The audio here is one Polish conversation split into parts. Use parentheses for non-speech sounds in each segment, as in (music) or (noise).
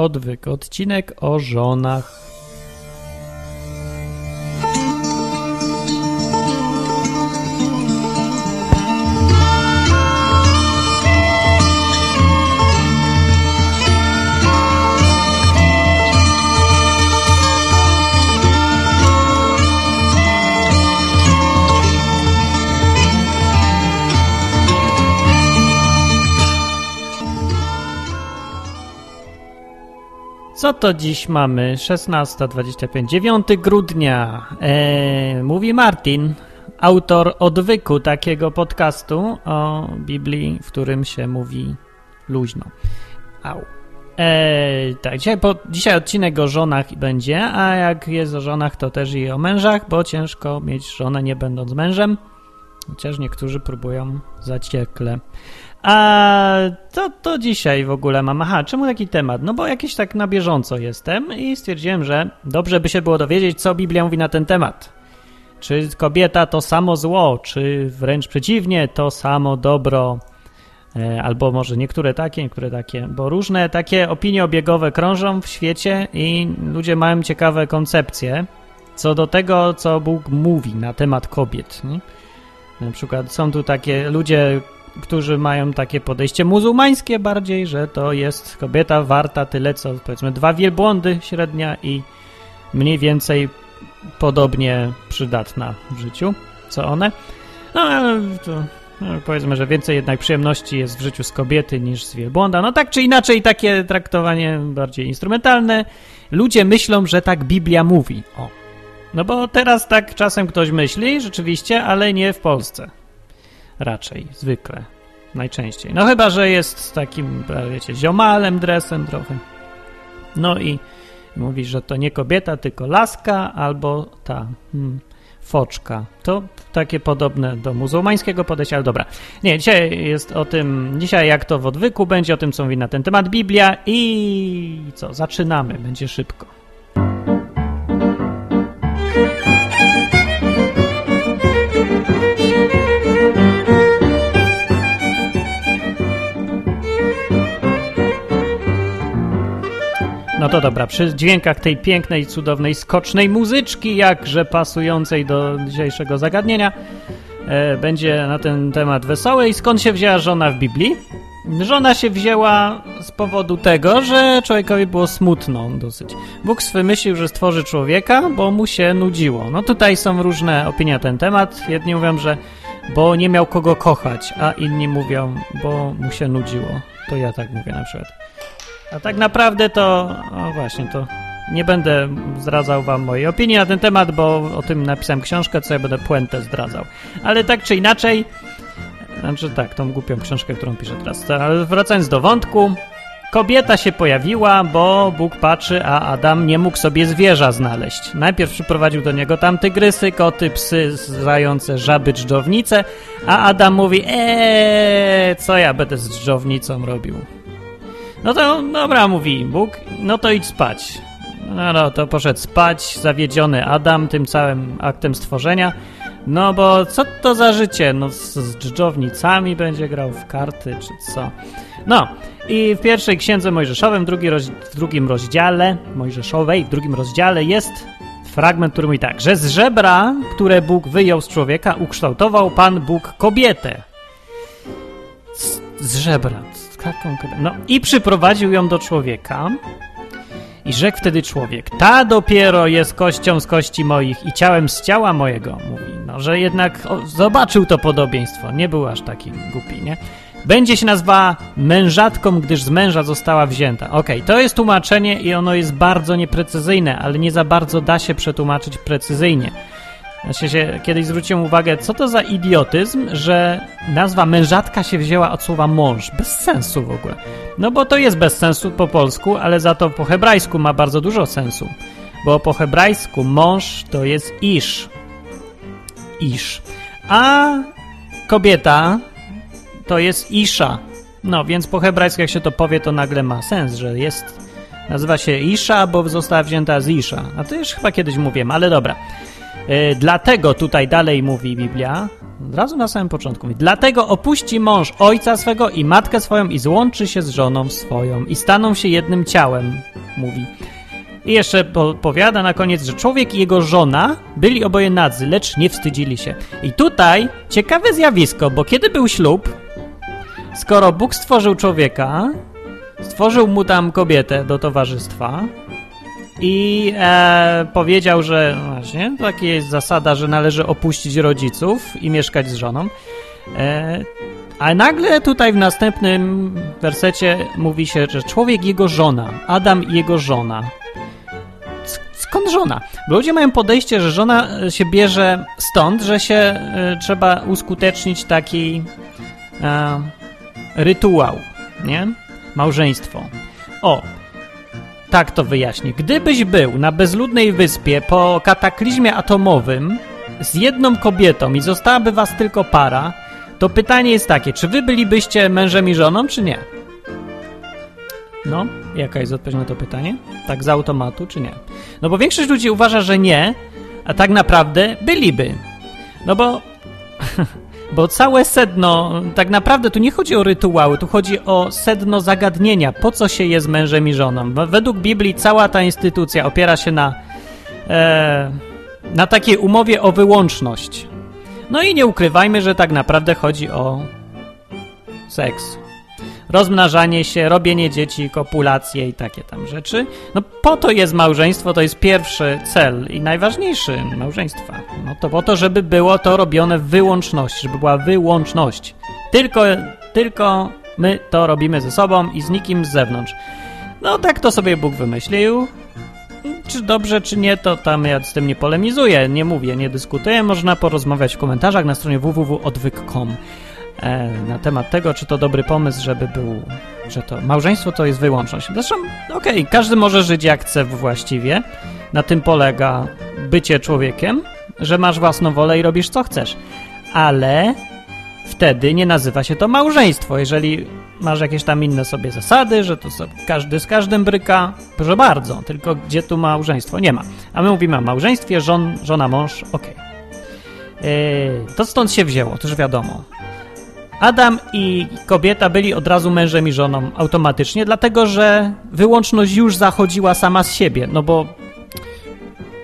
Odwyk, odcinek o żonach. Co to dziś mamy? 16.25, 9 grudnia. Eee, mówi Martin, autor odwyku takiego podcastu o Biblii, w którym się mówi luźno. Au. Eee, tak, dzisiaj, po, dzisiaj odcinek o żonach będzie, a jak jest o żonach, to też i o mężach, bo ciężko mieć żonę nie będąc mężem. Chociaż niektórzy próbują zaciekle. A to, to dzisiaj w ogóle mam. Aha, czemu taki temat? No bo jakiś tak na bieżąco jestem i stwierdziłem, że dobrze by się było dowiedzieć, co Biblia mówi na ten temat. Czy kobieta to samo zło, czy wręcz przeciwnie, to samo dobro, e, albo może niektóre takie, niektóre takie, bo różne takie opinie obiegowe krążą w świecie i ludzie mają ciekawe koncepcje co do tego, co Bóg mówi na temat kobiet. Nie? Na przykład są tu takie ludzie, którzy mają takie podejście muzułmańskie bardziej, że to jest kobieta warta tyle, co powiedzmy dwa wielbłądy średnia i mniej więcej podobnie przydatna w życiu, co one. No ale to no, powiedzmy, że więcej jednak przyjemności jest w życiu z kobiety niż z wielbłąda. No tak czy inaczej, takie traktowanie bardziej instrumentalne. Ludzie myślą, że tak Biblia mówi. O. No bo teraz tak czasem ktoś myśli, rzeczywiście, ale nie w Polsce. Raczej, zwykle, najczęściej. No chyba, że jest takim, wiecie, ziomalem dresem trochę. No i mówi, że to nie kobieta, tylko laska albo ta hmm, foczka. To takie podobne do muzułmańskiego podejścia, ale dobra. Nie, dzisiaj jest o tym, dzisiaj jak to w odwyku będzie, o tym co mówi na ten temat Biblia i co, zaczynamy, będzie szybko. No to dobra, przy dźwiękach tej pięknej, cudownej, skocznej muzyczki, jakże pasującej do dzisiejszego zagadnienia, e, będzie na ten temat wesoły. I skąd się wzięła żona w Biblii? Żona się wzięła z powodu tego, że człowiekowi było smutno dosyć. Bóg wymyślił, że stworzy człowieka, bo mu się nudziło. No tutaj są różne opinie na ten temat. Jedni mówią, że bo nie miał kogo kochać, a inni mówią, bo mu się nudziło. To ja tak mówię na przykład. A tak naprawdę to, o właśnie, to nie będę zdradzał wam mojej opinii na ten temat, bo o tym napisałem książkę, co ja będę puentę zdradzał. Ale tak czy inaczej, znaczy tak, tą głupią książkę, którą piszę teraz. Ale wracając do wątku, kobieta się pojawiła, bo Bóg patrzy, a Adam nie mógł sobie zwierza znaleźć. Najpierw przyprowadził do niego tam tygrysy, koty, psy, zające, żaby, dżdżownice, a Adam mówi, eee, co ja będę z dżdżownicą robił? No to dobra, mówi Bóg, no to idź spać. No, no to poszedł spać, zawiedziony Adam tym całym aktem stworzenia. No bo co to za życie? No z, dżdżownicami będzie grał w karty, czy co? No i w pierwszej księdze Mojżeszowym, drugi roz, w drugim rozdziale Mojżeszowej, w drugim rozdziale jest fragment, który mówi tak, że z żebra, które Bóg wyjął z człowieka, ukształtował Pan Bóg kobietę. Z, z żebra. No i przyprowadził ją do człowieka. I rzekł wtedy człowiek, ta dopiero jest kością z kości moich i ciałem z ciała mojego. Mówi, no, że jednak o, zobaczył to podobieństwo. Nie był aż taki głupi, nie? Będzie się nazwała mężatką, gdyż z męża została wzięta. Okej, okay, to jest tłumaczenie i ono jest bardzo nieprecyzyjne, ale nie za bardzo da się przetłumaczyć precyzyjnie. Znaczy się kiedyś zwróciłem uwagę, co to za idiotyzm, że nazwa mężatka się wzięła od słowa mąż. Bez sensu w ogóle. No bo to jest bez sensu po polsku, ale za to po hebrajsku ma bardzo dużo sensu. Bo po hebrajsku mąż to jest isz. Isz. A kobieta to jest isza. No, więc po hebrajsku jak się to powie, to nagle ma sens, że jest... Nazywa się Isza, bo została wzięta z Isza. A to już chyba kiedyś mówiłem, ale dobra. E, dlatego tutaj dalej mówi Biblia, od razu na samym początku mówi, dlatego opuści mąż ojca swego i matkę swoją i złączy się z żoną swoją i staną się jednym ciałem. mówi. I jeszcze po, powiada na koniec, że człowiek i jego żona byli oboje nadzy, lecz nie wstydzili się. I tutaj ciekawe zjawisko, bo kiedy był ślub, skoro Bóg stworzył człowieka, stworzył mu tam kobietę do towarzystwa i e, powiedział, że właśnie, taka jest zasada, że należy opuścić rodziców i mieszkać z żoną. E, a nagle tutaj w następnym wersecie mówi się, że człowiek jego żona, Adam jego żona. Skąd żona? Bo ludzie mają podejście, że żona się bierze stąd, że się y, trzeba uskutecznić taki y, rytuał, nie? Małżeństwo. O, tak to wyjaśnię. Gdybyś był na bezludnej wyspie po kataklizmie atomowym z jedną kobietą i zostałaby was tylko para, to pytanie jest takie, czy wy bylibyście mężem i żoną, czy nie? No, jaka jest odpowiedź na to pytanie? Tak z automatu, czy nie? No bo większość ludzi uważa, że nie, a tak naprawdę byliby. No bo... (laughs) Bo całe sedno, tak naprawdę tu nie chodzi o rytuały, tu chodzi o sedno zagadnienia, po co się jest mężem i żoną. Według Biblii cała ta instytucja opiera się na, e, na takiej umowie o wyłączność. No i nie ukrywajmy, że tak naprawdę chodzi o seks. Rozmnażanie się, robienie dzieci, kopulacje i takie tam rzeczy. No po to jest małżeństwo, to jest pierwszy cel i najważniejszy małżeństwa. No to po to, żeby było to robione w wyłączności, żeby była wyłączność. Tylko, tylko my to robimy ze sobą i z nikim z zewnątrz. No tak to sobie Bóg wymyślił. Czy dobrze, czy nie, to tam ja z tym nie polemizuję, nie mówię, nie dyskutuję. Można porozmawiać w komentarzach na stronie www.odwyk.com na temat tego, czy to dobry pomysł, żeby był, że to małżeństwo to jest wyłączność. Zresztą, okej, okay, każdy może żyć jak chce właściwie. Na tym polega bycie człowiekiem, że masz własną wolę i robisz co chcesz. Ale wtedy nie nazywa się to małżeństwo. Jeżeli masz jakieś tam inne sobie zasady, że to każdy z każdym bryka, proszę bardzo, tylko gdzie tu małżeństwo? Nie ma. A my mówimy o małżeństwie, żon, żona, mąż, okej. Okay. Yy, to stąd się wzięło, to już wiadomo. Adam i kobieta byli od razu mężem i żoną automatycznie, dlatego że wyłączność już zachodziła sama z siebie, no bo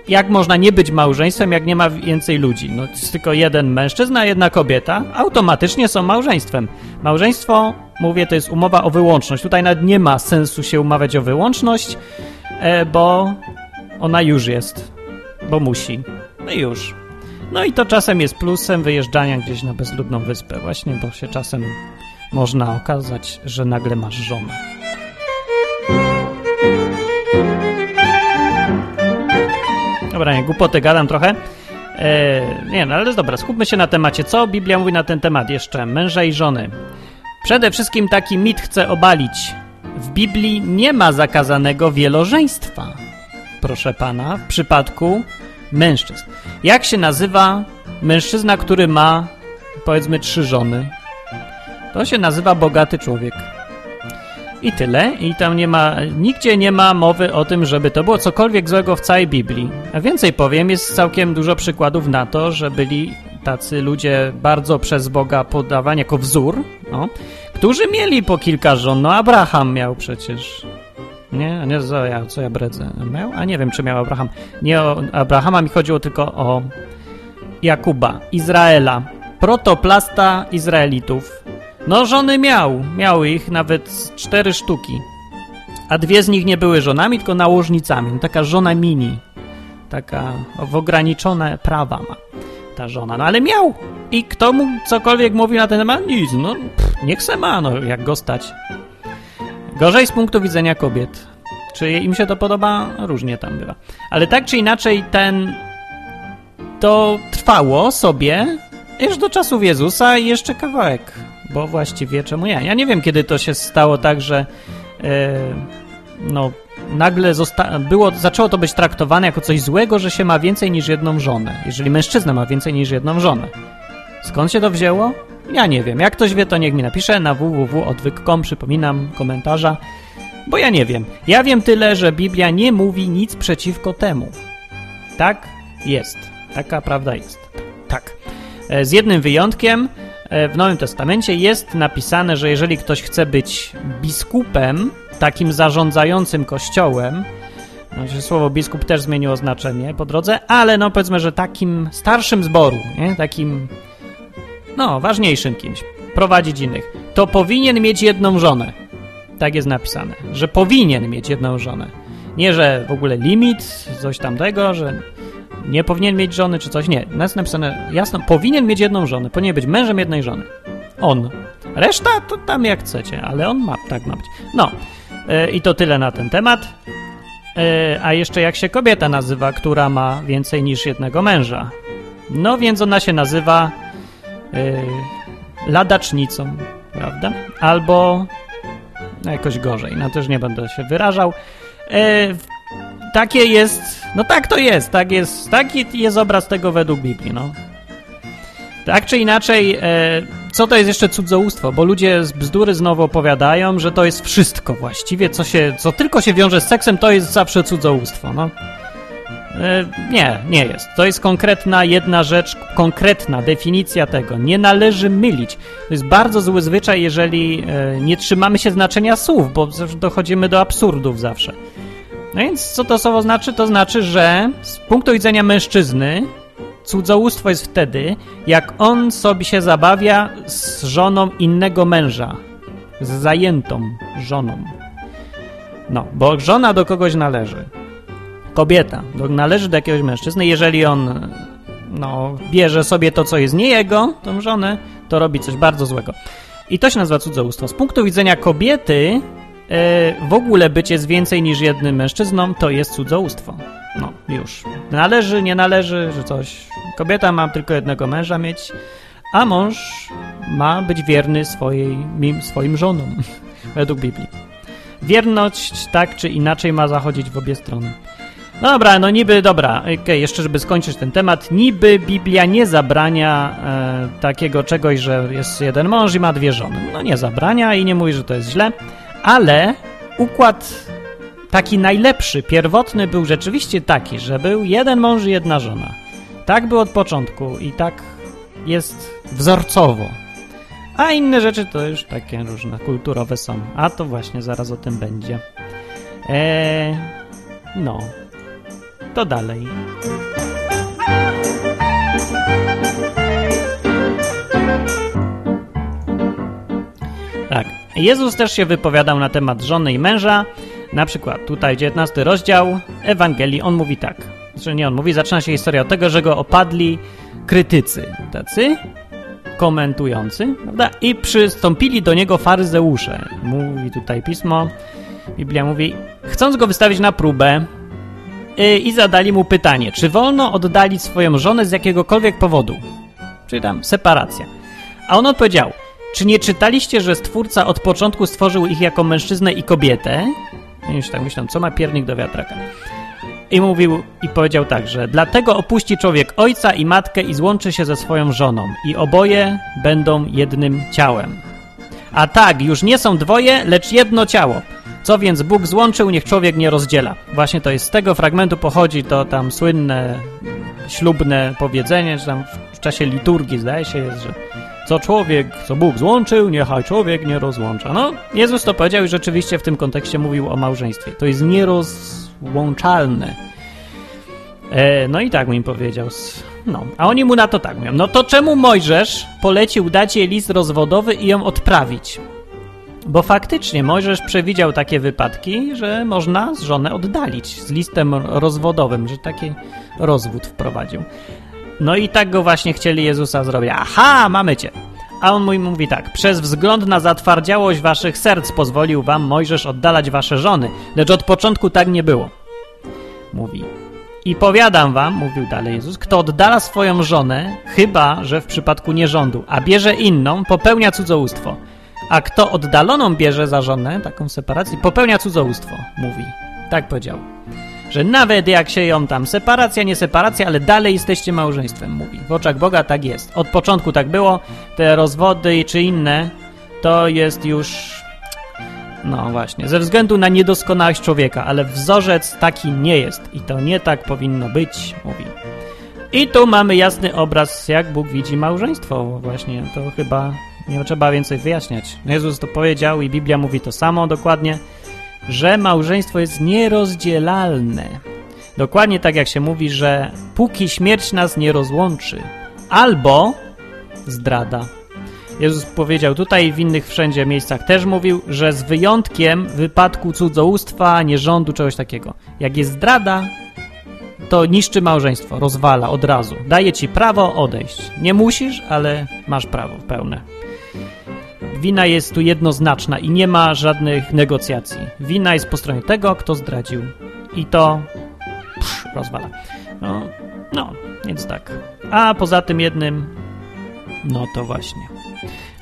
jak można nie być małżeństwem, jak nie ma więcej ludzi? No jest tylko jeden mężczyzna, jedna kobieta, automatycznie są małżeństwem. Małżeństwo, mówię, to jest umowa o wyłączność. Tutaj nawet nie ma sensu się umawiać o wyłączność, e, bo ona już jest, bo musi. No i już. No i to czasem jest plusem wyjeżdżania gdzieś na bezludną wyspę, właśnie, bo się czasem można okazać, że nagle masz żonę. Dobra, nie, głupoty gadam trochę. Eee, nie, no ale dobra, skupmy się na temacie. Co Biblia mówi na ten temat jeszcze? Męża i żony. Przede wszystkim taki mit chcę obalić. W Biblii nie ma zakazanego wielożeństwa. Proszę pana, w przypadku mężczyzn. Jak się nazywa mężczyzna, który ma powiedzmy trzy żony? To się nazywa bogaty człowiek. I tyle. I tam nie ma, nigdzie nie ma mowy o tym, żeby to było cokolwiek złego w całej Biblii. A więcej powiem, jest całkiem dużo przykładów na to, że byli tacy ludzie bardzo przez Boga podawani jako wzór, no, którzy mieli po kilka żon. No Abraham miał przecież nie, nie co ja, co ja bredzę. Miał? A nie wiem, czy miał Abraham. Nie o Abrahama mi chodziło tylko o Jakuba, Izraela, protoplasta Izraelitów. No, żony miał. Miał ich nawet cztery sztuki. A dwie z nich nie były żonami, tylko nałożnicami. No, taka żona mini. Taka w ograniczone prawa ma ta żona. No ale miał. I kto mu cokolwiek mówił na ten temat? Nic. No, pff, niech se ma, no, jak go stać. Gorzej z punktu widzenia kobiet. Czy im się to podoba? Różnie tam bywa. Ale tak czy inaczej ten... To trwało sobie już do czasów Jezusa i jeszcze kawałek. Bo właściwie czemu ja? Ja nie wiem, kiedy to się stało tak, że yy, no nagle było, zaczęło to być traktowane jako coś złego, że się ma więcej niż jedną żonę. Jeżeli mężczyzna ma więcej niż jedną żonę. Skąd się to wzięło? Ja nie wiem. Jak ktoś wie, to niech mi napisze na www.odwyk.com, przypominam, komentarza, bo ja nie wiem. Ja wiem tyle, że Biblia nie mówi nic przeciwko temu. Tak jest. Taka prawda jest. Tak. E, z jednym wyjątkiem, e, w Nowym Testamencie jest napisane, że jeżeli ktoś chce być biskupem, takim zarządzającym kościołem, znaczy słowo biskup też zmieniło znaczenie po drodze, ale no powiedzmy, że takim starszym zboru, nie? takim no ważniejszym kimś, prowadzić innych, to powinien mieć jedną żonę. Tak jest napisane, że powinien mieć jedną żonę. Nie, że w ogóle limit, coś tamtego, że nie powinien mieć żony czy coś. Nie, jest napisane jasno, powinien mieć jedną żonę, powinien być mężem jednej żony. On. Reszta to tam jak chcecie, ale on ma, tak ma być. No, yy, i to tyle na ten temat. Yy, a jeszcze jak się kobieta nazywa, która ma więcej niż jednego męża? No więc ona się nazywa yy, ladacznicą, prawda? Albo no, jakoś gorzej, no też nie będę się wyrażał. takie jest, no tak to jest, tak jest, taki jest obraz tego według Biblii, no. Tak czy inaczej, e, co to jest jeszcze cudzołóstwo? Bo ludzie z bzdury znowu opowiadają, że to jest wszystko właściwie, co, się, co tylko się wiąże z seksem, to jest zawsze cudzołóstwo. No. E, nie, nie jest. To jest konkretna jedna rzecz, konkretna definicja tego. Nie należy mylić. To jest bardzo zły zwyczaj, jeżeli e, nie trzymamy się znaczenia słów, bo dochodzimy do absurdów zawsze. No więc co to słowo znaczy? To znaczy, że z punktu widzenia mężczyzny Cudzołóstwo jest wtedy, jak on sobie się zabawia z żoną innego męża. Z zajętą żoną. No, bo żona do kogoś należy. Kobieta należy do jakiegoś mężczyzny. Jeżeli on no, bierze sobie to, co jest nie jego, tą żonę, to robi coś bardzo złego. I to się nazywa cudzołóstwo. Z punktu widzenia kobiety, E, w ogóle bycie z więcej niż jednym mężczyzną to jest cudzołóstwo. No, już. Należy, nie należy, że coś. Kobieta ma tylko jednego męża mieć, a mąż ma być wierny swojej, swoim żonom, (laughs) według Biblii. Wierność tak czy inaczej ma zachodzić w obie strony. Dobra, no niby, dobra, okay, jeszcze żeby skończyć ten temat, niby Biblia nie zabrania e, takiego czegoś, że jest jeden mąż i ma dwie żony. No nie zabrania i nie mówi, że to jest źle, ale układ taki najlepszy, pierwotny był rzeczywiście taki, że był jeden mąż i jedna żona. Tak było od początku i tak jest wzorcowo. A inne rzeczy to już takie różne kulturowe są. A to właśnie zaraz o tym będzie. Eee, no. To dalej. Tak. Jezus też się wypowiadał na temat żony i męża. Na przykład tutaj 19 rozdział Ewangelii, on mówi tak. Znaczy nie on mówi, zaczyna się historia od tego, że go opadli krytycy, tacy komentujący, prawda? I przystąpili do niego faryzeusze. Mówi tutaj pismo, Biblia mówi, chcąc go wystawić na próbę i zadali mu pytanie, czy wolno oddalić swoją żonę z jakiegokolwiek powodu? Czyli tam separacja. A on odpowiedział, czy nie czytaliście, że Stwórca od początku stworzył ich jako mężczyznę i kobietę? I już tak myślę, co ma piernik do wiatraka? I mówił i powiedział tak, że dlatego opuści człowiek ojca i matkę i złączy się ze swoją żoną i oboje będą jednym ciałem. A tak, już nie są dwoje, lecz jedno ciało. Co więc Bóg złączył, niech człowiek nie rozdziela. Właśnie to jest z tego fragmentu pochodzi to tam słynne ślubne powiedzenie, że tam w czasie liturgii zdaje się jest, że co człowiek, co Bóg złączył, niechaj człowiek nie rozłącza. No, Jezus to powiedział i rzeczywiście w tym kontekście mówił o małżeństwie. To jest nierozłączalne. E, no i tak mu im powiedział. No, a oni mu na to tak mówią. No to czemu Mojżesz polecił dać jej list rozwodowy i ją odprawić? Bo faktycznie Mojżesz przewidział takie wypadki, że można z żonę oddalić z listem rozwodowym, że taki rozwód wprowadził. No i tak go właśnie chcieli Jezusa zrobić. Aha, mamy cię. A on mój mówi tak: Przez wzgląd na zatwardziałość waszych serc pozwolił wam Mojżesz oddalać wasze żony, lecz od początku tak nie było. Mówi. I powiadam wam, mówił dalej Jezus, kto oddala swoją żonę, chyba że w przypadku nierządu, a bierze inną, popełnia cudzołóstwo. A kto oddaloną bierze za żonę, taką separację, popełnia cudzołóstwo, mówi. Tak powiedział że nawet jak się ją tam separacja, nie separacja, ale dalej jesteście małżeństwem, mówi. W oczach Boga tak jest. Od początku tak było. Te rozwody czy inne to jest już no właśnie, ze względu na niedoskonałość człowieka, ale wzorzec taki nie jest i to nie tak powinno być, mówi. I tu mamy jasny obraz, jak Bóg widzi małżeństwo. Właśnie to chyba nie trzeba więcej wyjaśniać. Jezus to powiedział i Biblia mówi to samo dokładnie. że małżeństwo jest nierozdzielalne. Dokładnie tak jak się mówi, że póki śmierć nas nie rozłączy, albo zdrada. Jezus powiedział tutaj i w innych wszędzie miejscach też mówił, że z wyjątkiem wypadku cudzołóstwa, nierządu, czegoś takiego. Jak jest zdrada, to niszczy małżeństwo, rozwala od razu. Daje ci prawo odejść. Nie musisz, ale masz prawo pełne. Wina jest tu jednoznaczna i nie ma żadnych negocjacji. Wina jest po stronie tego, kto zdradził. I to psz, rozwala. No, no, więc tak. A poza tym jednym, no to właśnie.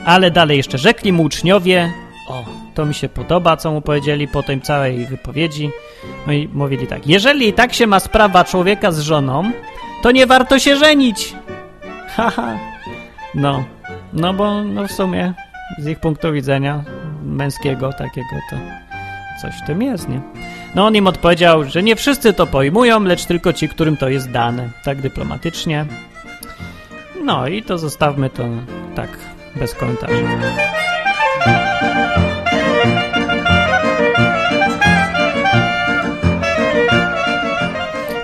Ale dalej jeszcze rzekli mu uczniowie, o, to mi się podoba, co mu powiedzieli po tej całej wypowiedzi. No i mówili tak, jeżeli tak się ma sprawa człowieka z żoną, to nie warto się żenić. (laughs) Haha. No, no bo no w sumie z ich punktu widzenia męskiego takiego to coś w tym jest, nie? No on im odpowiedział, że nie wszyscy to pojmują, lecz tylko ci, którym to jest dane. Tak dyplomatycznie. No i to zostawmy to tak, bez komentarzy.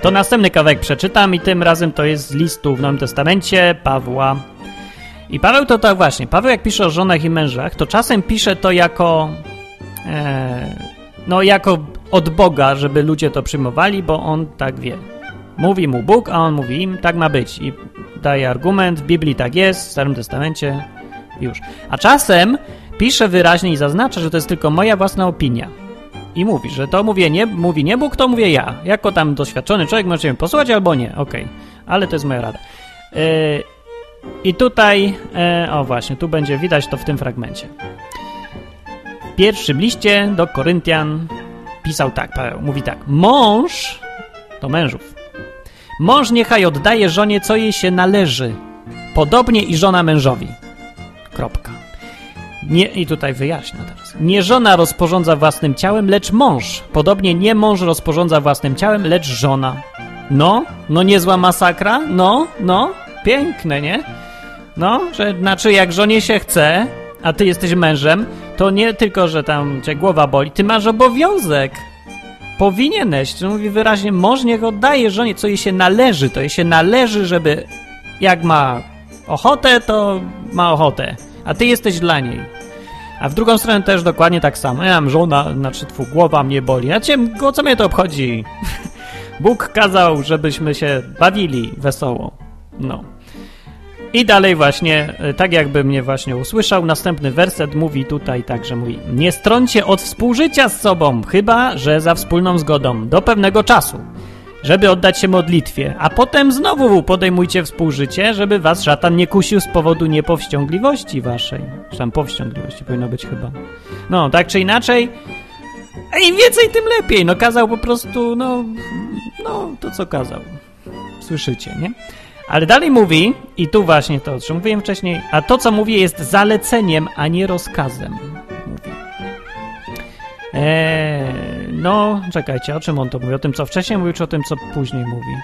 To następny kawałek przeczytam i tym razem to jest z listu w Nowym Testamencie Pawła. I Paweł to tak właśnie, Paweł jak pisze o żonach i mężach, to czasem pisze to jako e, no jako od Boga, żeby ludzie to przyjmowali, bo on tak wie. Mówi mu Bóg, a on mówi im, tak ma być. I daje argument, w Biblii tak jest, w Starym Testamencie już. A czasem pisze wyraźnie i zaznacza, że to jest tylko moja własna opinia. I mówi, że to mówię nie, mówi nie Bóg, to mówię ja. Jako tam doświadczony człowiek możecie mnie posłuchać albo nie, okej. Okay. Ale to jest moja rada. Yy, I tutaj, yy, o właśnie, tu będzie widać to w tym fragmencie. W pierwszym liście do Koryntian pisał tak, Paweł, mówi tak. Mąż, to mężów, mąż niechaj oddaje żonie, co jej się należy. Podobnie i żona mężowi. Kropka. Nie, I tutaj wyjaśnia teraz. Nie żona rozporządza własnym ciałem, lecz mąż. Podobnie nie mąż rozporządza własnym ciałem, lecz żona. No, no niezła masakra? No, no, piękne, nie? No, że znaczy jak żonie się chce, a ty jesteś mężem, to nie tylko, że tam cię głowa boli, ty masz obowiązek. Powinieneś, to mówi wyraźnie, mąż niech oddaje żonie, co jej się należy. To jej się należy, żeby jak ma ochotę, to ma ochotę a ty jesteś dla niej. A w drugą stronę też dokładnie tak samo. Ja mam żona, znaczy twój głowa mnie boli. A cię, co mnie to obchodzi? (laughs) Bóg kazał, żebyśmy się bawili wesoło. No. I dalej właśnie, e, tak jakby mnie właśnie usłyszał, następny werset mówi tutaj tak, że mówi Nie stroncie od współżycia z sobą, chyba, że za wspólną zgodą, do pewnego czasu żeby oddać się modlitwie, a potem znowu podejmujcie współżycie, żeby was szatan nie kusił z powodu niepowściągliwości waszej. Tam powściągliwości powinno być chyba. No, tak czy inaczej, im więcej, tym lepiej. No, kazał po prostu, no, no, to co kazał. Słyszycie, nie? Ale dalej mówi, i tu właśnie to, o czym mówiłem wcześniej, a to, co mówi, jest zaleceniem, a nie rozkazem. Eee, no, czekajcie, o czym on to mówi? O tym, co wcześniej mówił, czy o tym, co później mówi?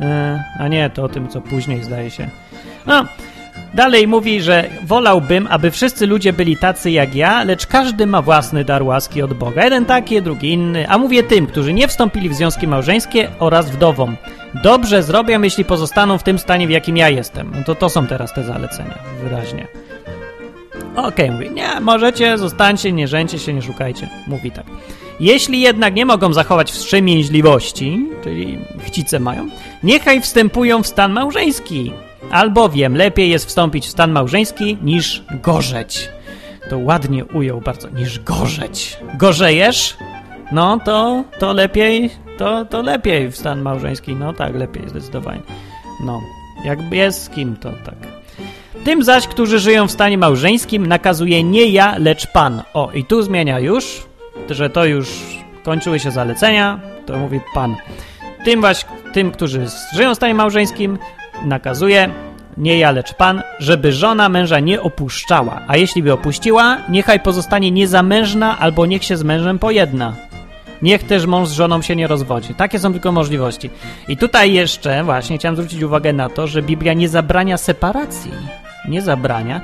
Eee, a nie, to o tym, co później, zdaje się. No, dalej mówi, że wolałbym, aby wszyscy ludzie byli tacy jak ja, lecz każdy ma własny dar łaski od Boga. Jeden taki, drugi inny. A mówię tym, którzy nie wstąpili w związki małżeńskie oraz wdowom. Dobrze zrobią, jeśli pozostaną w tym stanie, w jakim ja jestem. No to to są teraz te zalecenia, wyraźnie. Okej, okay, mówi, nie, możecie, zostańcie, nie rzęcie się, nie szukajcie. Mówi tak. Jeśli jednak nie mogą zachować wstrzemięźliwości, czyli chcice mają, niechaj wstępują w stan małżeński. Albowiem lepiej jest wstąpić w stan małżeński niż gorzeć. To ładnie ujął bardzo, niż gorzeć. Gorzejesz? No to, to lepiej, to, to lepiej w stan małżeński. No tak, lepiej zdecydowanie. No, jak jest z kim, to tak. Tym zaś, którzy żyją w stanie małżeńskim, nakazuje nie ja, lecz Pan. O, i tu zmienia już, że to już kończyły się zalecenia, to mówi Pan. Tym właśnie, tym, którzy żyją w stanie małżeńskim, nakazuje nie ja, lecz Pan, żeby żona męża nie opuszczała, a jeśli by opuściła, niechaj pozostanie niezamężna albo niech się z mężem pojedna. Niech też mąż z żoną się nie rozwodzi. Takie są tylko możliwości. I tutaj jeszcze właśnie chciałem zwrócić uwagę na to, że Biblia nie zabrania separacji nie zabrania,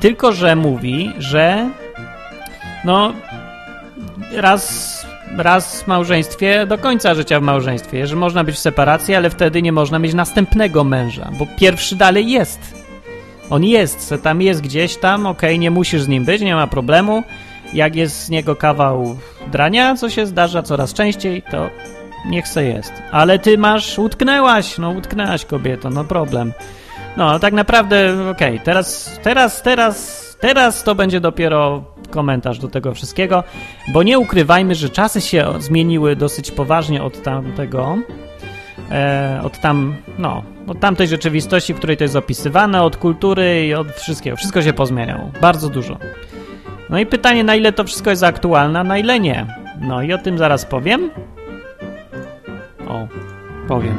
tylko że mówi, że no raz raz w małżeństwie do końca życia w małżeństwie, że można być w separacji, ale wtedy nie można mieć następnego męża, bo pierwszy dalej jest. On jest, tam jest gdzieś tam, okej, okay, nie musisz z nim być, nie ma problemu. Jak jest z niego kawał drania, co się zdarza coraz częściej, to niech se jest. Ale ty masz, utknęłaś, no utknęłaś kobieto, no problem. No, tak naprawdę, okej, okay, teraz, teraz, teraz, teraz to będzie dopiero komentarz do tego wszystkiego, bo nie ukrywajmy, że czasy się zmieniły dosyć poważnie od tamtego, e, od tam, no, od tamtej rzeczywistości, w której to jest opisywane, od kultury i od wszystkiego. Wszystko się pozmieniało. Bardzo dużo. No i pytanie, na ile to wszystko jest aktualne, na ile nie. No i o tym zaraz powiem. O, powiem.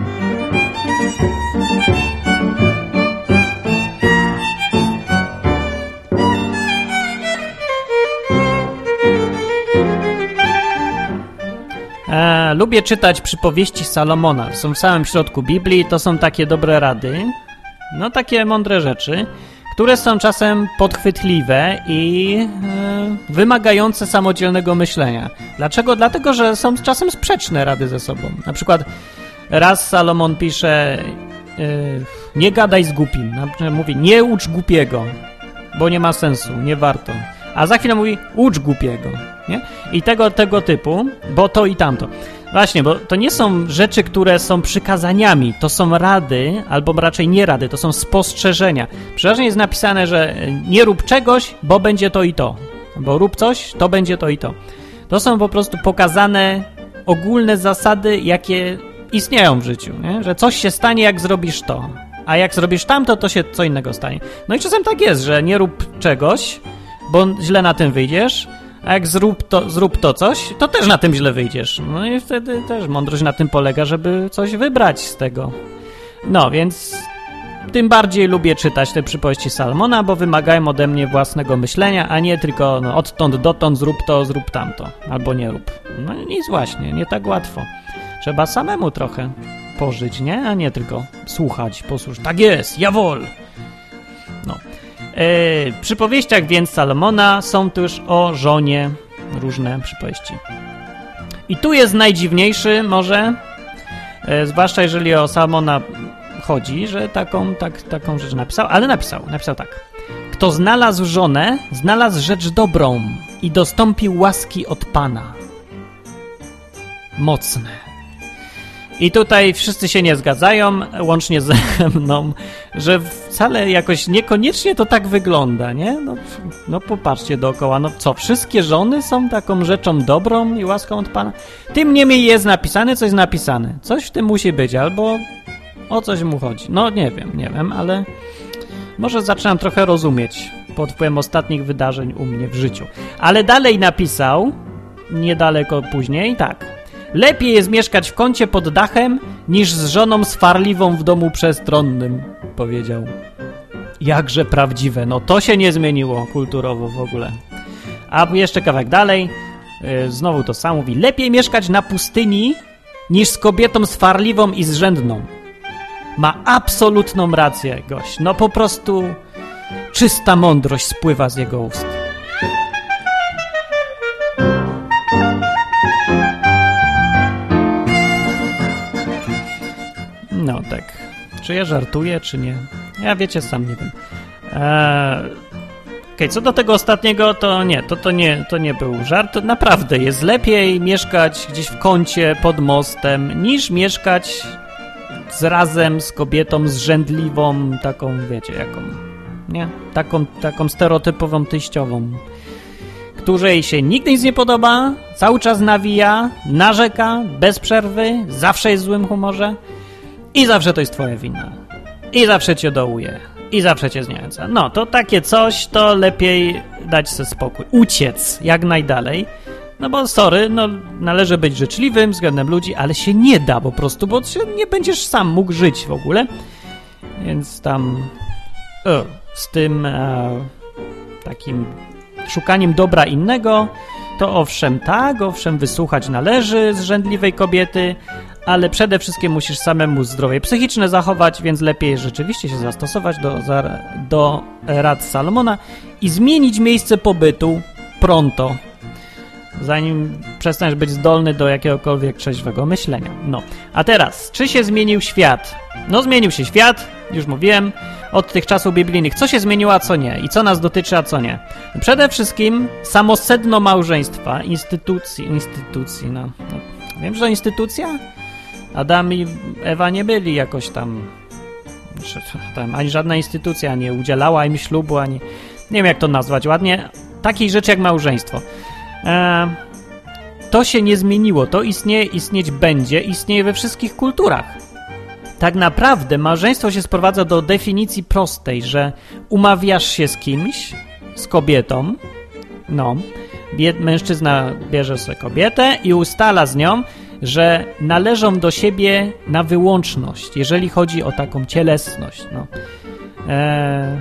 E, lubię czytać przypowieści Salomona. Są w samym środku Biblii, to są takie dobre rady, no takie mądre rzeczy, które są czasem podchwytliwe i e, wymagające samodzielnego myślenia. Dlaczego? Dlatego, że są czasem sprzeczne rady ze sobą. Na przykład raz Salomon pisze e, nie gadaj z głupim. Mówi nie ucz głupiego, bo nie ma sensu, nie warto a za chwilę mówi ucz głupiego, nie? I tego, tego typu, bo to i tamto. Właśnie, bo to nie są rzeczy, które są przykazaniami, to są rady, albo raczej nie rady, to są spostrzeżenia. Przeważnie jest napisane, że nie rób czegoś, bo będzie to i to. Bo rób coś, to będzie to i to. To są po prostu pokazane ogólne zasady, jakie istnieją w życiu, nie? że coś się stanie, jak zrobisz to, a jak zrobisz tamto, to się co innego stanie. No i czasem tak jest, że nie rób czegoś, bo źle na tym wyjdziesz, a jak zrób to, zrób to coś, to też na tym źle wyjdziesz. No i wtedy też mądrość na tym polega, żeby coś wybrać z tego. No, więc tym bardziej lubię czytać te przypowieści Salmona, bo wymagają ode mnie własnego myślenia, a nie tylko no, odtąd dotąd zrób to, zrób tamto, albo nie rób. No nic właśnie, nie tak łatwo. Trzeba samemu trochę pożyć, nie? A nie tylko słuchać, posłuchać. Tak jest, jawol! No. E, przy powieściach więc Salomona są też o żonie różne przypowieści. I tu jest najdziwniejszy może, e, zwłaszcza jeżeli o Salomona chodzi, że taką, tak, taką rzecz napisał, ale napisał, napisał tak. Kto znalazł żonę, znalazł rzecz dobrą i dostąpił łaski od Pana. Mocne. I tutaj wszyscy się nie zgadzają, łącznie ze mną, że wcale jakoś niekoniecznie to tak wygląda, nie? No, no popatrzcie dookoła, no co, wszystkie żony są taką rzeczą dobrą i łaską od Pana? Tym niemniej jest napisane, coś napisane. Coś w tym musi być, albo o coś mu chodzi. No nie wiem, nie wiem, ale może zaczynam trochę rozumieć pod wpływem ostatnich wydarzeń u mnie w życiu. Ale dalej napisał, niedaleko później, tak. Lepiej jest mieszkać w kącie pod dachem, niż z żoną swarliwą w domu przestronnym, powiedział. Jakże prawdziwe. No to się nie zmieniło kulturowo w ogóle. A jeszcze kawałek dalej. Yy, znowu to samo mówi. Lepiej mieszkać na pustyni, niż z kobietą swarliwą i zrzędną. Ma absolutną rację, gość. No po prostu czysta mądrość spływa z jego ust. Czy ja żartuję, czy nie? Ja wiecie, sam nie wiem. Eee, okay, co do tego ostatniego, to nie, to, to nie, to nie był żart. Naprawdę jest lepiej mieszkać gdzieś w kącie pod mostem, niż mieszkać z razem z kobietą zrzędliwą, taką, wiecie, jaką, nie? Taką, taką stereotypową tyściową, której się nigdy nic nie podoba, cały czas nawija, narzeka, bez przerwy, zawsze jest w złym humorze. I zawsze to jest twoja wina. I zawsze cię dołuje. I zawsze cię zniechęca. No, to takie coś, to lepiej dać sobie spokój. Uciec jak najdalej. No bo sorry, no należy być życzliwym względem ludzi, ale się nie da po prostu, bo nie będziesz sam mógł żyć w ogóle. Więc tam z tym e, takim szukaniem dobra innego, to owszem tak, owszem wysłuchać należy zrzędliwej kobiety, ale przede wszystkim musisz samemu zdrowie psychiczne zachować, więc lepiej rzeczywiście się zastosować do, do rad Salomona i zmienić miejsce pobytu pronto. zanim przestaniesz być zdolny do jakiegokolwiek trzeźwego myślenia. No, a teraz, czy się zmienił świat? No, zmienił się świat, już mówiłem, od tych czasów biblijnych. Co się zmieniło, a co nie? I co nas dotyczy, a co nie? Przede wszystkim samo sedno małżeństwa, instytucji, instytucji, no. no. Wiem, że instytucja? Adam i Ewa nie byli jakoś tam, tam ani żadna instytucja nie udzielała im ślubu, ani nie wiem jak to nazwać ładnie, takiej rzeczy jak małżeństwo. E, to się nie zmieniło, to istnieje, istnieć będzie, istnieje we wszystkich kulturach. Tak naprawdę małżeństwo się sprowadza do definicji prostej, że umawiasz się z kimś, z kobietą, no, mężczyzna bierze sobie kobietę i ustala z nią, że należą do siebie na wyłączność, jeżeli chodzi o taką cielesność. No. Eee,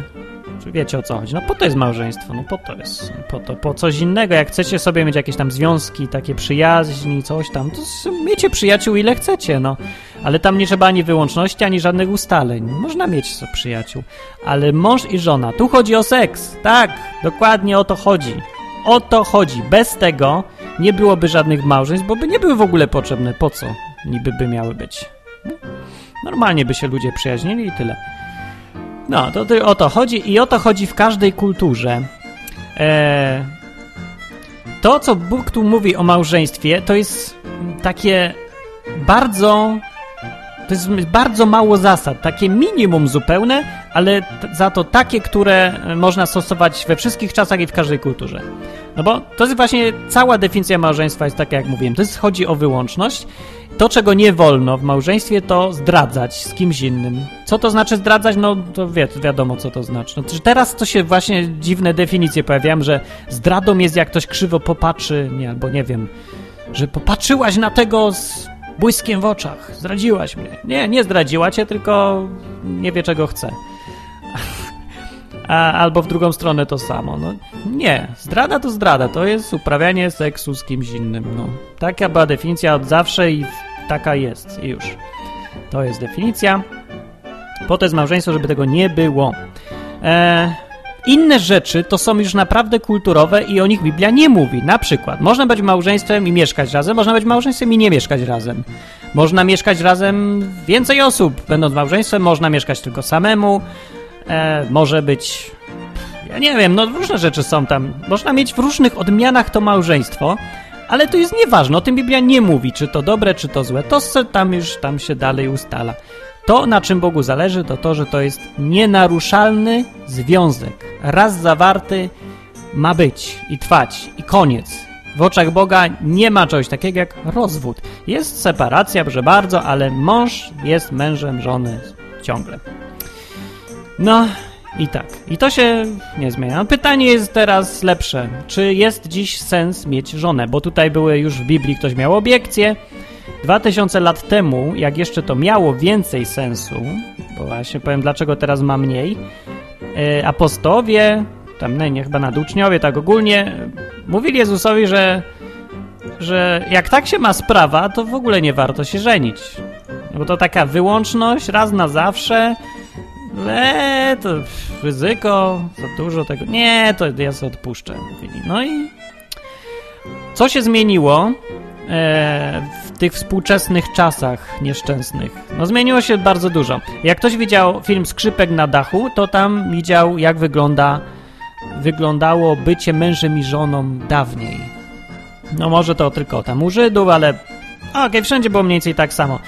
wiecie o co chodzi. No po to jest małżeństwo, no po to jest, po to, po coś innego. Jak chcecie sobie mieć jakieś tam związki, takie przyjaźni, coś tam, to miejcie przyjaciół ile chcecie, no. Ale tam nie trzeba ani wyłączności, ani żadnych ustaleń. Można mieć przyjaciół. Ale mąż i żona, tu chodzi o seks. Tak, dokładnie o to chodzi. O to chodzi. Bez tego nie byłoby żadnych małżeństw, bo by nie były w ogóle potrzebne. Po co niby by miały być? No, normalnie by się ludzie przyjaźnili i tyle. No, to, to o to chodzi i o to chodzi w każdej kulturze. Eee, to, co Bóg tu mówi o małżeństwie, to jest takie bardzo to jest bardzo mało zasad, takie minimum zupełne, ale za to takie, które można stosować we wszystkich czasach i w każdej kulturze. No bo to jest właśnie cała definicja małżeństwa jest taka, jak mówiłem. To jest, chodzi o wyłączność. To, czego nie wolno w małżeństwie, to zdradzać z kimś innym. Co to znaczy zdradzać? No to wi wiadomo, co to znaczy. No, teraz to się właśnie dziwne definicje pojawiają, że zdradą jest jak ktoś krzywo popatrzy, nie, albo nie wiem, że popatrzyłaś na tego z błyskiem w oczach. Zdradziłaś mnie. Nie, nie zdradziła cię, tylko nie wie, czego chce. (laughs) A, albo w drugą stronę to samo. No, nie, zdrada to zdrada. To jest uprawianie seksu z kimś innym. No. Taka była definicja od zawsze i taka jest. I już. To jest definicja. Po to jest małżeństwo, żeby tego nie było. Eee, inne rzeczy to są już naprawdę kulturowe i o nich Biblia nie mówi. Na przykład, można być małżeństwem i mieszkać razem, można być małżeństwem i nie mieszkać razem. Można mieszkać razem więcej osób, będąc małżeństwem, można mieszkać tylko samemu, e, może być... Ja nie wiem, no różne rzeczy są tam. Można mieć w różnych odmianach to małżeństwo, ale to jest nieważne, o tym Biblia nie mówi, czy to dobre, czy to złe. To tam już tam się dalej ustala. To, na czym Bogu zależy, to to, że to jest nienaruszalny związek. Raz zawarty ma być i trwać i koniec. W oczach Boga nie ma czegoś takiego jak rozwód. Jest separacja, proszę bardzo, ale mąż jest mężem żony ciągle. No i tak. I to się nie zmienia. No, pytanie jest teraz lepsze. Czy jest dziś sens mieć żonę? Bo tutaj były już w Biblii, ktoś miał obiekcje, 2000 lat temu, jak jeszcze to miało więcej sensu, bo właśnie powiem dlaczego teraz ma mniej, e, apostowie, tam nie, nie chyba naduczniowie, tak ogólnie, mówili Jezusowi, że, że jak tak się ma sprawa, to w ogóle nie warto się żenić. Bo to taka wyłączność, raz na zawsze, eee, to ryzyko, za dużo tego. Nie, to ja sobie odpuszczę, mówili. No i co się zmieniło? Tych współczesnych czasach nieszczęsnych. No zmieniło się bardzo dużo. Jak ktoś widział film Skrzypek na dachu, to tam widział jak wygląda wyglądało bycie mężem i żoną dawniej. No może to tylko tam u Żydów, ale okej, okay, wszędzie było mniej więcej tak samo.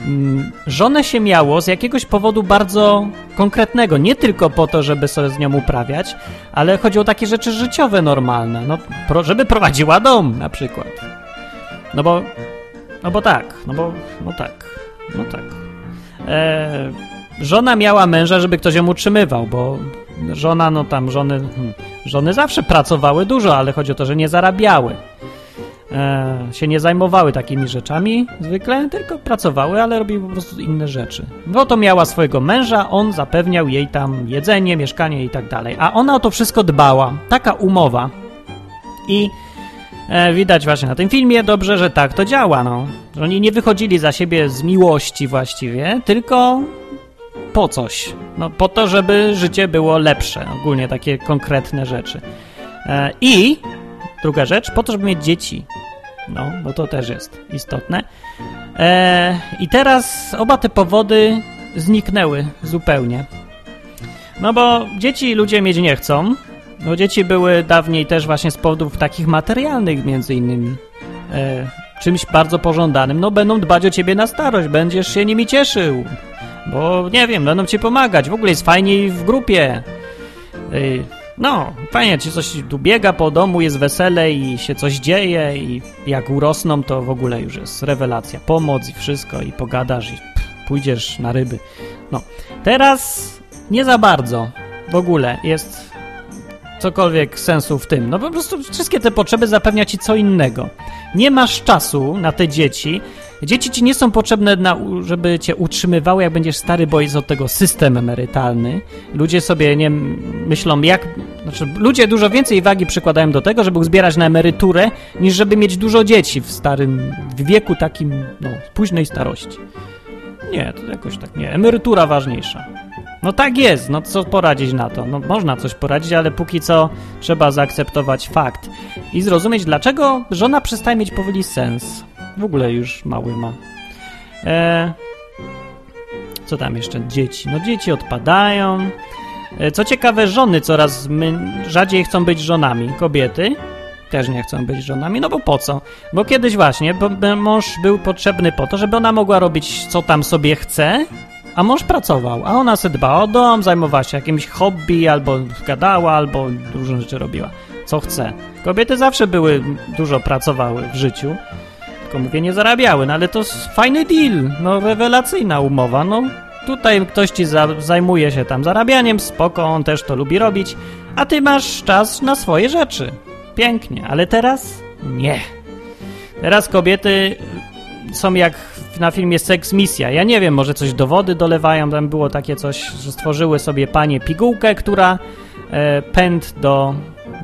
Mm, żonę się miało z jakiegoś powodu bardzo konkretnego. Nie tylko po to, żeby sobie z nią uprawiać, ale chodziło o takie rzeczy życiowe, normalne. No, żeby prowadziła dom na przykład. No bo, no bo tak, no bo, no tak, no tak. E, żona miała męża, żeby ktoś ją utrzymywał, bo żona, no tam żony, hmm, żony zawsze pracowały dużo, ale chodzi o to, że nie zarabiały. E, się nie zajmowały takimi rzeczami zwykle, tylko pracowały, ale robiły po prostu inne rzeczy. No to miała swojego męża, on zapewniał jej tam jedzenie, mieszkanie i tak dalej, a ona o to wszystko dbała. Taka umowa. I E, widać właśnie na tym filmie dobrze, że tak to działa, no. Że oni nie wychodzili za siebie z miłości właściwie, tylko po coś. No, po to, żeby życie było lepsze. Ogólnie takie konkretne rzeczy. E, I druga rzecz, po to, żeby mieć dzieci. No, bo to też jest istotne. E, I teraz oba te powody zniknęły zupełnie. No bo dzieci ludzie mieć nie chcą. No dzieci były dawniej też właśnie z powodów takich materialnych między innymi. E, czymś bardzo pożądanym. No będą dbać o ciebie na starość, będziesz się nimi cieszył. Bo nie wiem, będą ci pomagać. W ogóle jest fajniej w grupie. E, no, fajnie, ci coś tu biega po domu, jest wesele i się coś dzieje i jak urosną, to w ogóle już jest rewelacja. Pomoc i wszystko i pogadasz i pff, pójdziesz na ryby. No, teraz nie za bardzo w ogóle jest cokolwiek sensu w tym. No po prostu wszystkie te potrzeby zapewnia ci co innego. Nie masz czasu na te dzieci. Dzieci ci nie są potrzebne, na, żeby cię utrzymywały, jak będziesz stary, bo jest od tego system emerytalny. Ludzie sobie nie myślą, jak. Znaczy, ludzie dużo więcej wagi przykładają do tego, żeby zbierać na emeryturę, niż żeby mieć dużo dzieci w starym w wieku takim, no, późnej starości. Nie, to jakoś tak nie. Emerytura ważniejsza. No tak jest, no co poradzić na to? No można coś poradzić, ale póki co trzeba zaakceptować fakt i zrozumieć, dlaczego żona przestaje mieć powoli sens. W ogóle już mały ma. E, co tam jeszcze? Dzieci. No dzieci odpadają. E, co ciekawe, żony coraz rzadziej chcą być żonami. Kobiety też nie chcą być żonami, no bo po co? Bo kiedyś właśnie bo mąż był potrzebny po to, żeby ona mogła robić co tam sobie chce, a mąż pracował, a ona se dbała o dom, zajmowała się jakimś hobby, albo gadała, albo dużo rzeczy robiła. Co chce. Kobiety zawsze były, dużo pracowały w życiu, tylko mówię, nie zarabiały, no ale to fajny deal, no rewelacyjna umowa, no tutaj ktoś ci za, zajmuje się tam zarabianiem, spoko, on też to lubi robić, a ty masz czas na swoje rzeczy. Pięknie, ale teraz nie. Teraz kobiety są jak na filmie Sex Misja. Ja nie wiem, może coś do wody dolewają, tam było takie coś, że stworzyły sobie panie pigułkę, która e, pęd do...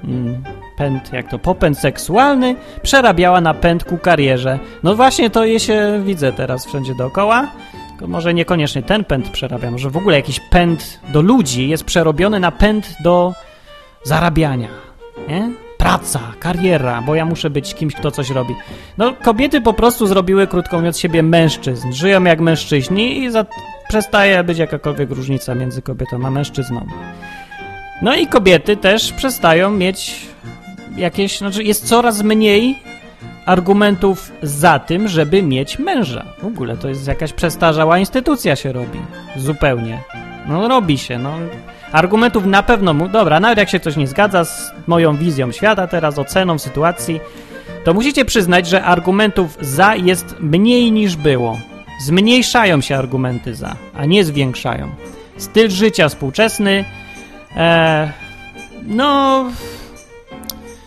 Mm, pęd, jak to, popęd seksualny przerabiała na pęd ku karierze. No właśnie to je się widzę teraz wszędzie dookoła. Tylko może niekoniecznie ten pęd przerabia, może w ogóle jakiś pęd do ludzi jest przerobiony na pęd do zarabiania, nie? Praca, kariera, bo ja muszę być kimś, kto coś robi. No, kobiety po prostu zrobiły, krótko mówiąc, siebie mężczyzn. Żyją jak mężczyźni i za... przestaje być jakakolwiek różnica między kobietą a mężczyzną. No i kobiety też przestają mieć jakieś, znaczy jest coraz mniej argumentów za tym, żeby mieć męża. W ogóle to jest jakaś przestarzała instytucja się robi. Zupełnie. No robi się, no. Argumentów na pewno, mu, dobra, nawet jak się coś nie zgadza z moją wizją świata teraz, oceną sytuacji, to musicie przyznać, że argumentów za jest mniej niż było. Zmniejszają się argumenty za, a nie zwiększają. Styl życia współczesny, e, no,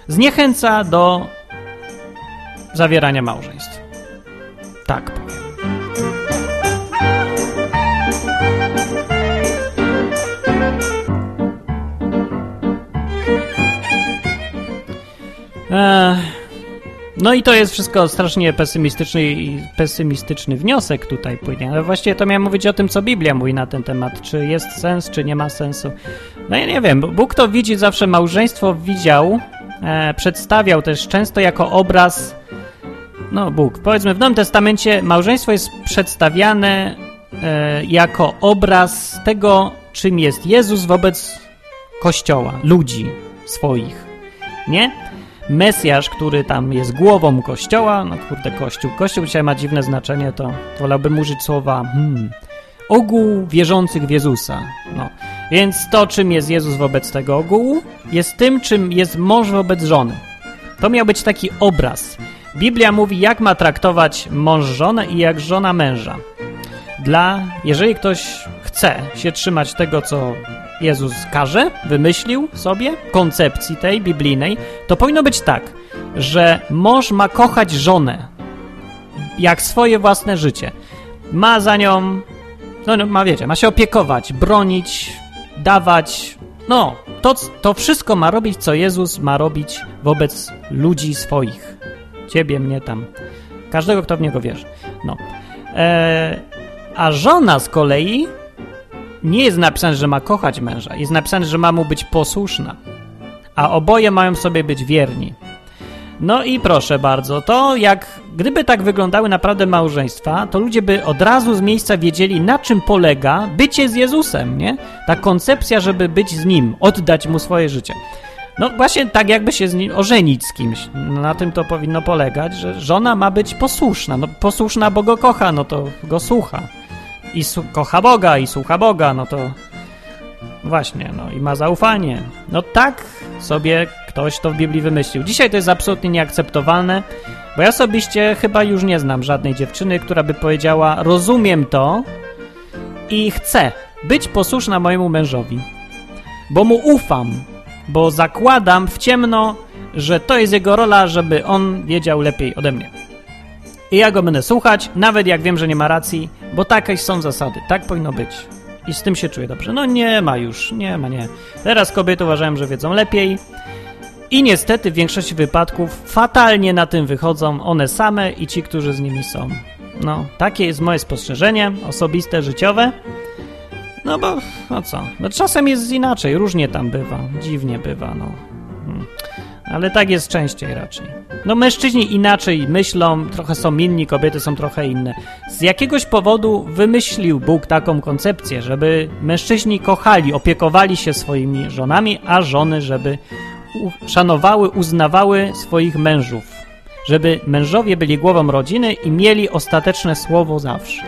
zniechęca do zawierania małżeństw. Tak powiem. No i to jest wszystko strasznie pesymistyczny i pesymistyczny wniosek tutaj płynie. Ale właściwie to miałem mówić o tym, co Biblia mówi na ten temat. Czy jest sens, czy nie ma sensu. No ja nie wiem. Bóg to widzi zawsze małżeństwo widział, e, przedstawiał też często jako obraz no Bóg. Powiedzmy w Nowym Testamencie małżeństwo jest przedstawiane e, jako obraz tego, czym jest Jezus wobec Kościoła, ludzi swoich. Nie? Mesjasz, który tam jest głową kościoła, no kurde, kościół. Kościół dzisiaj ma dziwne znaczenie, to wolałbym użyć słowa hmm, ogół wierzących w Jezusa. No. Więc to, czym jest Jezus wobec tego ogółu, jest tym, czym jest mąż wobec żony. To miał być taki obraz. Biblia mówi, jak ma traktować mąż żonę i jak żona męża. Dla, jeżeli ktoś chce się trzymać tego, co Jezus każe, wymyślił sobie, koncepcji tej biblijnej, to powinno być tak, że mąż ma kochać żonę jak swoje własne życie. Ma za nią, no, no ma wiecie, ma się opiekować, bronić, dawać, no, to, to wszystko ma robić, co Jezus ma robić wobec ludzi swoich. Ciebie, mnie tam. Każdego, kto w Niego wierzy. No. Eee, a żona z kolei nie jest napisane, że ma kochać męża. Jest napisane, że ma mu być posłuszna. A oboje mają sobie być wierni. No i proszę bardzo, to jak gdyby tak wyglądały naprawdę małżeństwa, to ludzie by od razu z miejsca wiedzieli, na czym polega bycie z Jezusem, nie? Ta koncepcja, żeby być z Nim, oddać Mu swoje życie. No właśnie tak jakby się z nim ożenić z kimś. Na tym to powinno polegać, że żona ma być posłuszna. No posłuszna, bo go kocha, no to go słucha. I kocha Boga, i słucha Boga, no to właśnie, no i ma zaufanie. No tak sobie ktoś to w Biblii wymyślił. Dzisiaj to jest absolutnie nieakceptowalne, bo ja osobiście chyba już nie znam żadnej dziewczyny, która by powiedziała: Rozumiem to i chcę być posłuszna mojemu mężowi, bo mu ufam, bo zakładam w ciemno, że to jest jego rola, żeby on wiedział lepiej ode mnie. I ja go będę słuchać, nawet jak wiem, że nie ma racji, bo takie są zasady. Tak powinno być. I z tym się czuję dobrze. No nie ma już, nie ma, nie. Teraz kobiety uważają, że wiedzą lepiej. I niestety w większości wypadków fatalnie na tym wychodzą one same i ci, którzy z nimi są. No, takie jest moje spostrzeżenie osobiste, życiowe. No bo, no co, no czasem jest inaczej, różnie tam bywa, dziwnie bywa, no. Ale tak jest częściej raczej. No mężczyźni inaczej myślą, trochę są inni, kobiety są trochę inne. Z jakiegoś powodu wymyślił Bóg taką koncepcję, żeby mężczyźni kochali, opiekowali się swoimi żonami, a żony, żeby szanowały, uznawały swoich mężów. Żeby mężowie byli głową rodziny i mieli ostateczne słowo zawsze.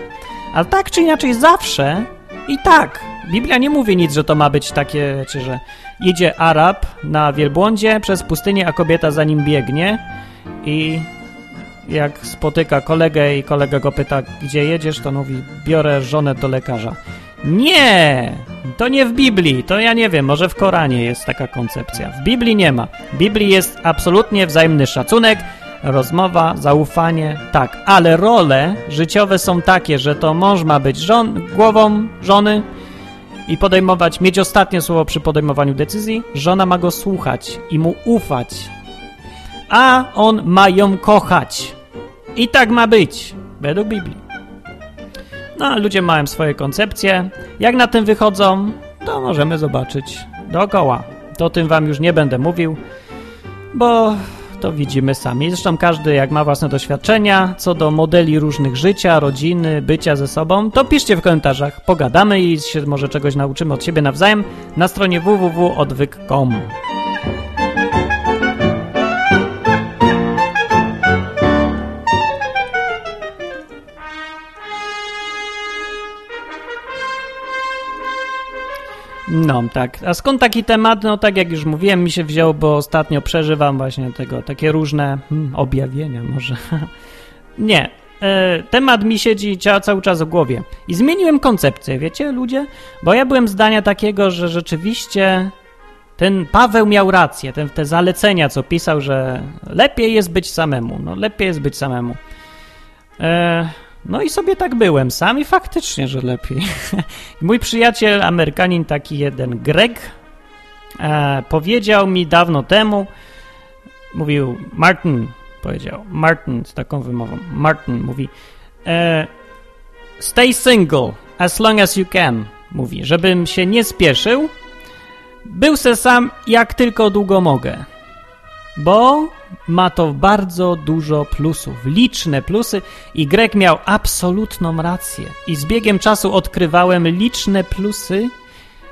Ale tak czy inaczej zawsze i tak, Biblia nie mówi nic, że to ma być takie, czy że idzie Arab na wielbłądzie przez pustynię, a kobieta za nim biegnie i jak spotyka kolegę i kolega go pyta, gdzie jedziesz, to mówi, biorę żonę do lekarza. Nie! To nie w Biblii, to ja nie wiem, może w Koranie jest taka koncepcja. W Biblii nie ma. W Biblii jest absolutnie wzajemny szacunek, rozmowa, zaufanie, tak, ale role życiowe są takie, że to mąż ma być żon, głową żony i podejmować, mieć ostatnie słowo przy podejmowaniu decyzji, żona ma go słuchać i mu ufać, a on ma ją kochać. I tak ma być, według Biblii. No, ludzie mają swoje koncepcje. Jak na tym wychodzą, to możemy zobaczyć dookoła. To tym wam już nie będę mówił, bo to widzimy sami. Zresztą każdy, jak ma własne doświadczenia co do modeli różnych życia, rodziny, bycia ze sobą, to piszcie w komentarzach, pogadamy i się może czegoś nauczymy od siebie nawzajem na stronie www.odwyk.com. No, tak. A skąd taki temat? No, tak jak już mówiłem, mi się wziął, bo ostatnio przeżywam właśnie tego, takie różne hmm, objawienia może. (laughs) Nie. E, temat mi siedzi cały czas w głowie. I zmieniłem koncepcję, wiecie, ludzie? Bo ja byłem zdania takiego, że rzeczywiście ten Paweł miał rację, ten, te zalecenia, co pisał, że lepiej jest być samemu. No, lepiej jest być samemu. E, no i sobie tak byłem sam i faktycznie, że lepiej. (laughs) Mój przyjaciel, Amerykanin, taki jeden Greg, e, powiedział mi dawno temu, mówił, Martin, powiedział, Martin z taką wymową, Martin mówi, e, stay single as long as you can, mówi, żebym się nie spieszył, był se sam jak tylko długo mogę, bo ma to bardzo dużo plusów, liczne plusy i Greg miał absolutną rację. I z biegiem czasu odkrywałem liczne plusy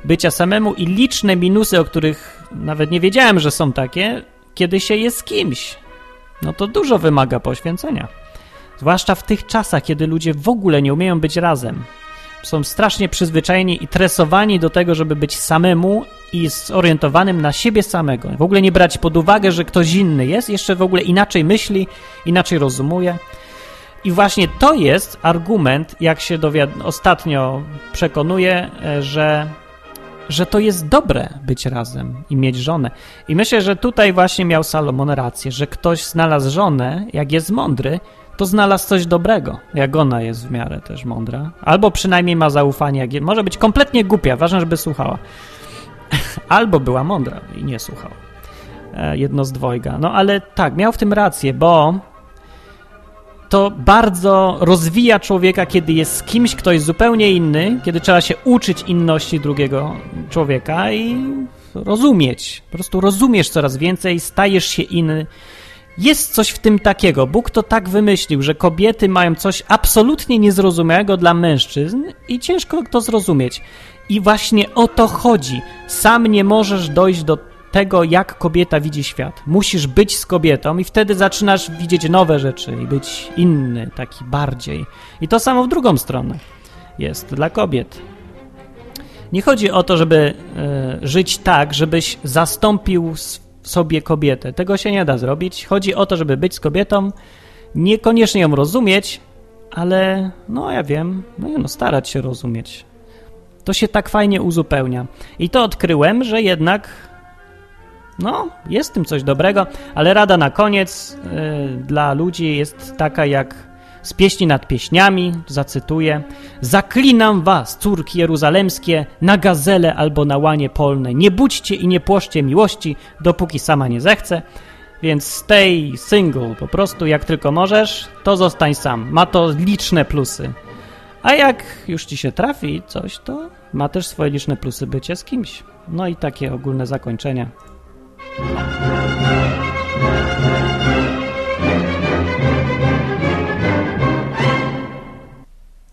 bycia samemu i liczne minusy, o których nawet nie wiedziałem, że są takie, kiedy się jest kimś. No to dużo wymaga poświęcenia. Zwłaszcza w tych czasach, kiedy ludzie w ogóle nie umieją być razem są strasznie przyzwyczajeni i tresowani do tego, żeby być samemu i zorientowanym na siebie samego. W ogóle nie brać pod uwagę, że ktoś inny jest, jeszcze w ogóle inaczej myśli, inaczej rozumuje. I właśnie to jest argument, jak się dowiad- ostatnio przekonuje, e, że, że to jest dobre być razem i mieć żonę. I myślę, że tutaj właśnie miał Salomon rację, że ktoś znalazł żonę, jak jest mądry, to znalazł coś dobrego, jak ona jest w miarę też mądra. Albo przynajmniej ma zaufanie, jak może być kompletnie głupia, ważne, żeby słuchała. (laughs) Albo była mądra i nie słuchała. E, jedno z dwojga. No ale tak, miał w tym rację, bo to bardzo rozwija człowieka, kiedy jest z kimś, kto jest zupełnie inny, kiedy trzeba się uczyć inności drugiego człowieka i rozumieć. Po prostu rozumiesz coraz więcej, stajesz się inny jest coś w tym takiego. Bóg to tak wymyślił, że kobiety mają coś absolutnie niezrozumiałego dla mężczyzn i ciężko to zrozumieć. I właśnie o to chodzi. Sam nie możesz dojść do tego, jak kobieta widzi świat. Musisz być z kobietą i wtedy zaczynasz widzieć nowe rzeczy i być inny, taki bardziej. I to samo w drugą stronę jest dla kobiet. Nie chodzi o to, żeby e, żyć tak, żebyś zastąpił sobie kobietę. Tego się nie da zrobić. Chodzi o to, żeby być z kobietą, niekoniecznie ją rozumieć, ale no ja wiem, no, no starać się rozumieć. To się tak fajnie uzupełnia. I to odkryłem, że jednak no, jest tym coś dobrego, ale rada na koniec yy, dla ludzi jest taka jak z pieśni nad pieśniami, zacytuję: Zaklinam was, córki jeruzalemskie, na gazele albo na łanie polne. Nie budźcie i nie płoszcie miłości, dopóki sama nie zechce. Więc stay single, po prostu jak tylko możesz, to zostań sam. Ma to liczne plusy. A jak już ci się trafi coś, to ma też swoje liczne plusy bycie z kimś. No i takie ogólne zakończenie.